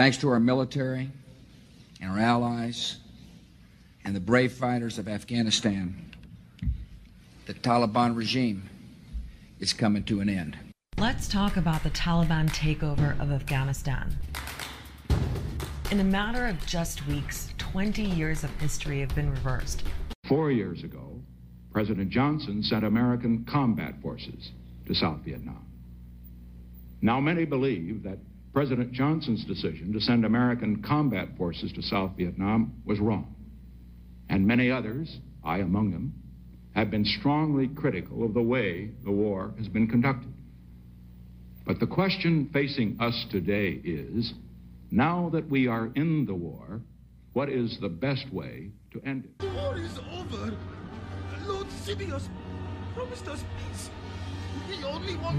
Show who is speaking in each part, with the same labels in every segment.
Speaker 1: Thanks to our military and our allies and the brave fighters of Afghanistan, the Taliban regime is coming to an end.
Speaker 2: Let's talk about the Taliban takeover of Afghanistan. In a matter of just weeks, 20 years of history have been reversed.
Speaker 3: Four years ago, President Johnson sent American combat forces to South Vietnam. Now, many believe that President Johnson's decision to send American combat forces to South Vietnam was wrong. And many others, I among them, have been strongly critical of the way the war has been conducted. But the question facing us today is now that we are in the war, what is the best way to end it?
Speaker 4: The war is over. Lord Sidious promised us peace. We only want.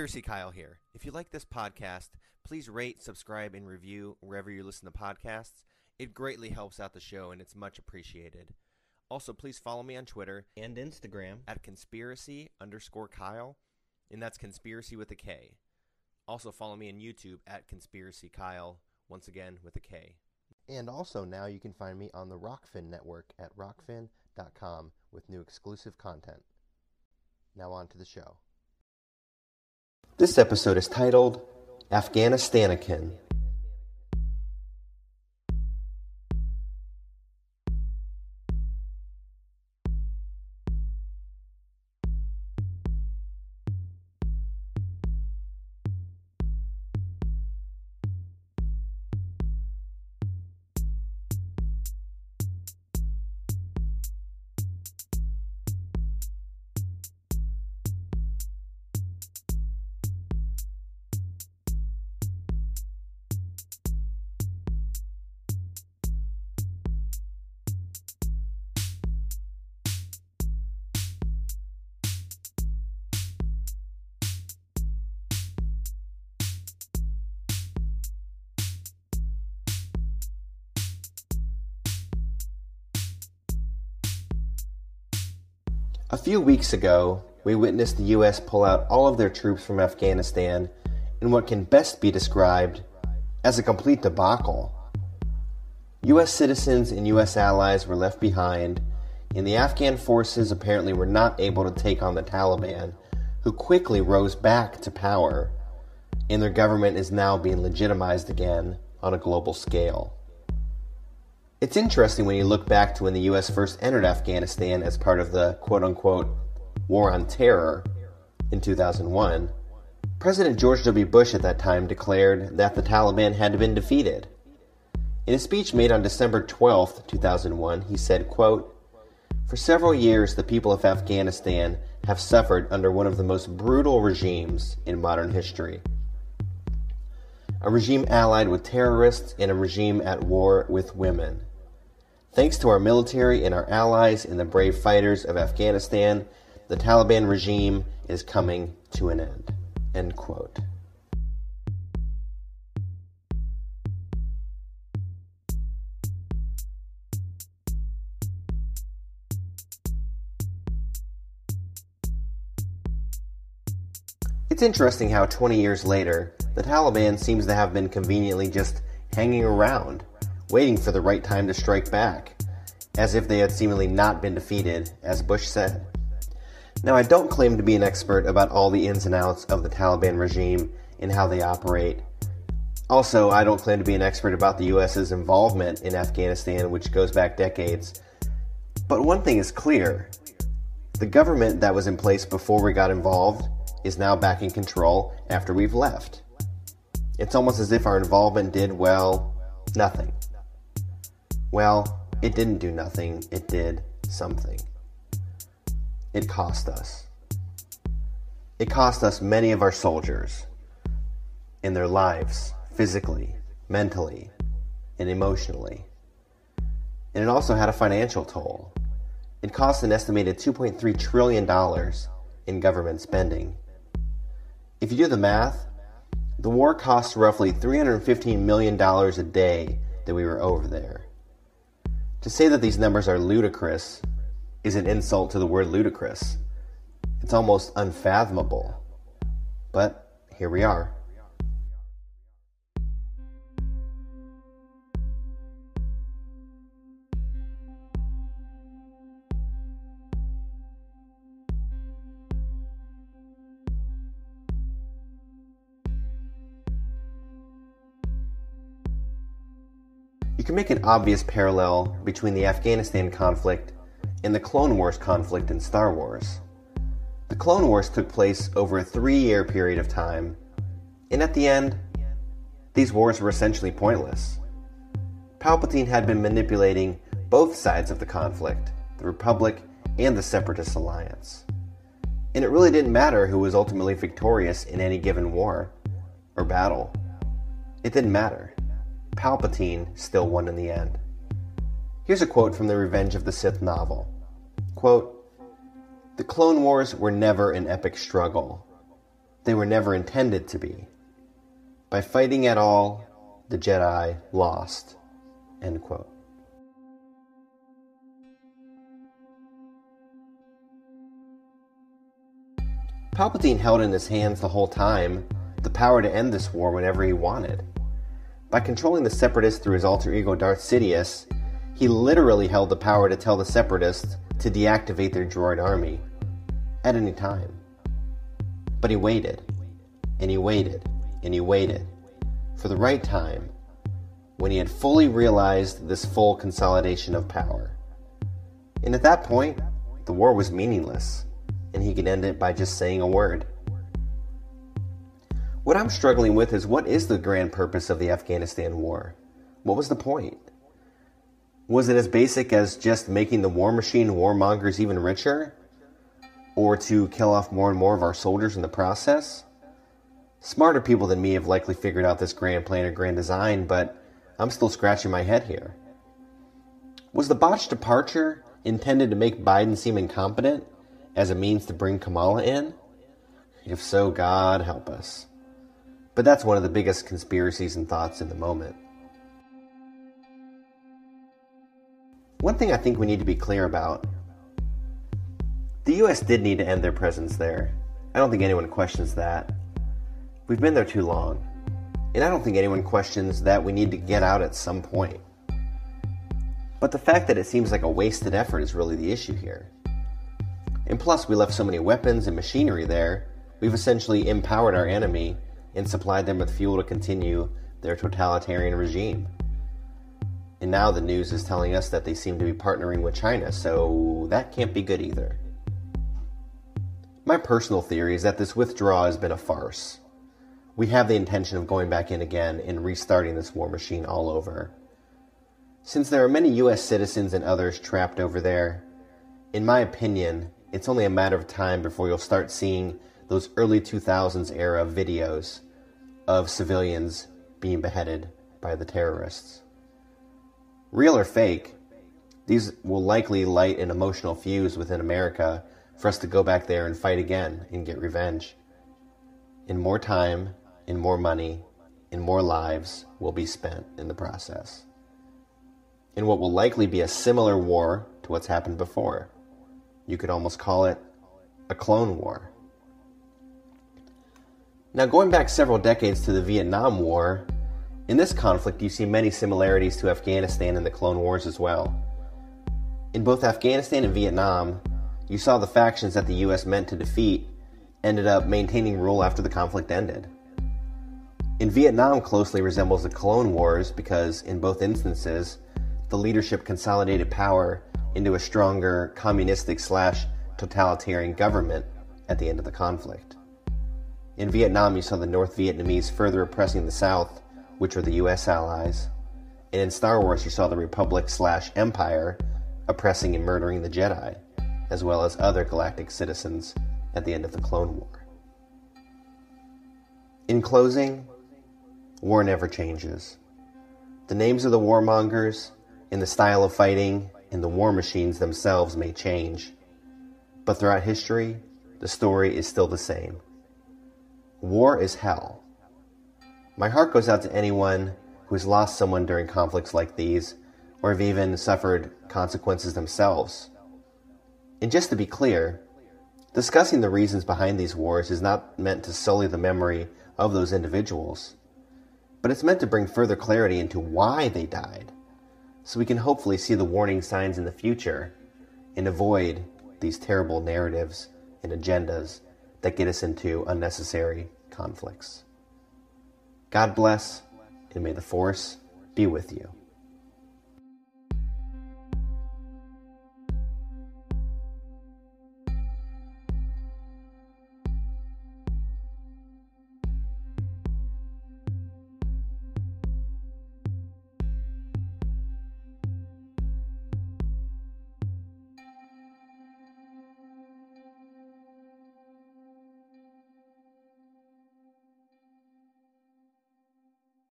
Speaker 5: Conspiracy Kyle here. If you like this podcast, please rate, subscribe, and review wherever you listen to podcasts. It greatly helps out the show and it's much appreciated. Also, please follow me on Twitter
Speaker 6: And Instagram.
Speaker 5: at conspiracy underscore Kyle, and that's conspiracy with a K. Also, follow me on YouTube at conspiracy Kyle, once again with a K. And also, now you can find me on the Rokfin network at rokfin.com with new exclusive content. Now, on to the show. This episode is titled Afghanistanican. A few weeks ago, we witnessed the U.S. pull out all of their troops from Afghanistan in what can best be described as a complete debacle. U.S. citizens and U.S. allies were left behind, and the Afghan forces apparently were not able to take on the Taliban, who quickly rose back to power, and their government is now being legitimized again on a global scale. It's interesting when you look back to when the US first entered Afghanistan as part of the quote unquote war on terror in 2001. President George W. Bush at that time declared that the Taliban had been defeated. In a speech made on December 12, 2001, he said, quote, For several years, the people of Afghanistan have suffered under one of the most brutal regimes in modern history. A regime allied with terrorists and a regime at war with women. Thanks to our military and our allies and the brave fighters of Afghanistan, the Taliban regime is coming to an end. End quote. It's interesting how 20 years later, the Taliban seems to have been conveniently just hanging around, waiting for the right time to strike back, as if they had seemingly not been defeated, as Bush said. Now, I don't claim to be an expert about all the ins and outs of the Taliban regime and how they operate. Also, I don't claim to be an expert about the US's involvement in Afghanistan, which goes back decades. But one thing is clear The government that was in place before we got involved is now back in control after we've left. It's almost as if our involvement did, well, nothing. Well, it didn't do nothing, it did something. It cost us. It cost us many of our soldiers in their lives, physically, mentally, and emotionally. And it also had a financial toll. It cost an estimated $2.3 trillion in government spending. If you do the math, the war cost roughly $315 million a day that we were over there. To say that these numbers are ludicrous is an insult to the word ludicrous. It's almost unfathomable. But here we are. Make an obvious parallel between the Afghanistan conflict and the Clone Wars conflict in Star Wars. The Clone Wars took place over a three year period of time, and at the end, these wars were essentially pointless. Palpatine had been manipulating both sides of the conflict, the Republic and the Separatist Alliance. And it really didn't matter who was ultimately victorious in any given war or battle. It didn't matter. Palpatine still won in the end. Here's a quote from the Revenge of the Sith novel. Quote, the Clone Wars were never an epic struggle. They were never intended to be. By fighting at all, the Jedi lost. End quote. Palpatine held in his hands the whole time the power to end this war whenever he wanted. By controlling the Separatists through his alter ego Darth Sidious, he literally held the power to tell the Separatists to deactivate their droid army at any time. But he waited, and he waited, and he waited for the right time when he had fully realized this full consolidation of power. And at that point, the war was meaningless, and he could end it by just saying a word. What I'm struggling with is what is the grand purpose of the Afghanistan war? What was the point? Was it as basic as just making the war machine warmongers even richer? Or to kill off more and more of our soldiers in the process? Smarter people than me have likely figured out this grand plan or grand design, but I'm still scratching my head here. Was the botched departure intended to make Biden seem incompetent as a means to bring Kamala in? If so, God help us. But that's one of the biggest conspiracies and thoughts in the moment. One thing I think we need to be clear about the US did need to end their presence there. I don't think anyone questions that. We've been there too long. And I don't think anyone questions that we need to get out at some point. But the fact that it seems like a wasted effort is really the issue here. And plus, we left so many weapons and machinery there, we've essentially empowered our enemy and supplied them with fuel to continue their totalitarian regime. And now the news is telling us that they seem to be partnering with China, so that can't be good either. My personal theory is that this withdrawal has been a farce. We have the intention of going back in again and restarting this war machine all over. Since there are many US citizens and others trapped over there, in my opinion, it's only a matter of time before you'll start seeing those early 2000s era videos of civilians being beheaded by the terrorists. Real or fake, these will likely light an emotional fuse within America for us to go back there and fight again and get revenge. And more time, and more money, and more lives will be spent in the process. In what will likely be a similar war to what's happened before. You could almost call it a clone war. Now, going back several decades to the Vietnam War, in this conflict you see many similarities to Afghanistan and the Clone Wars as well. In both Afghanistan and Vietnam, you saw the factions that the US meant to defeat ended up maintaining rule after the conflict ended. In Vietnam closely resembles the Clone Wars because in both instances, the leadership consolidated power into a stronger communistic slash totalitarian government at the end of the conflict. In Vietnam, you saw the North Vietnamese further oppressing the South, which were the US allies. And in Star Wars, you saw the Republic slash Empire oppressing and murdering the Jedi, as well as other galactic citizens at the end of the Clone War. In closing, war never changes. The names of the warmongers, and the style of fighting, and the war machines themselves may change, but throughout history, the story is still the same. War is hell. My heart goes out to anyone who has lost someone during conflicts like these, or have even suffered consequences themselves. And just to be clear, discussing the reasons behind these wars is not meant to sully the memory of those individuals, but it's meant to bring further clarity into why they died, so we can hopefully see the warning signs in the future and avoid these terrible narratives and agendas that get us into unnecessary conflicts. God bless, and may the Force be with you.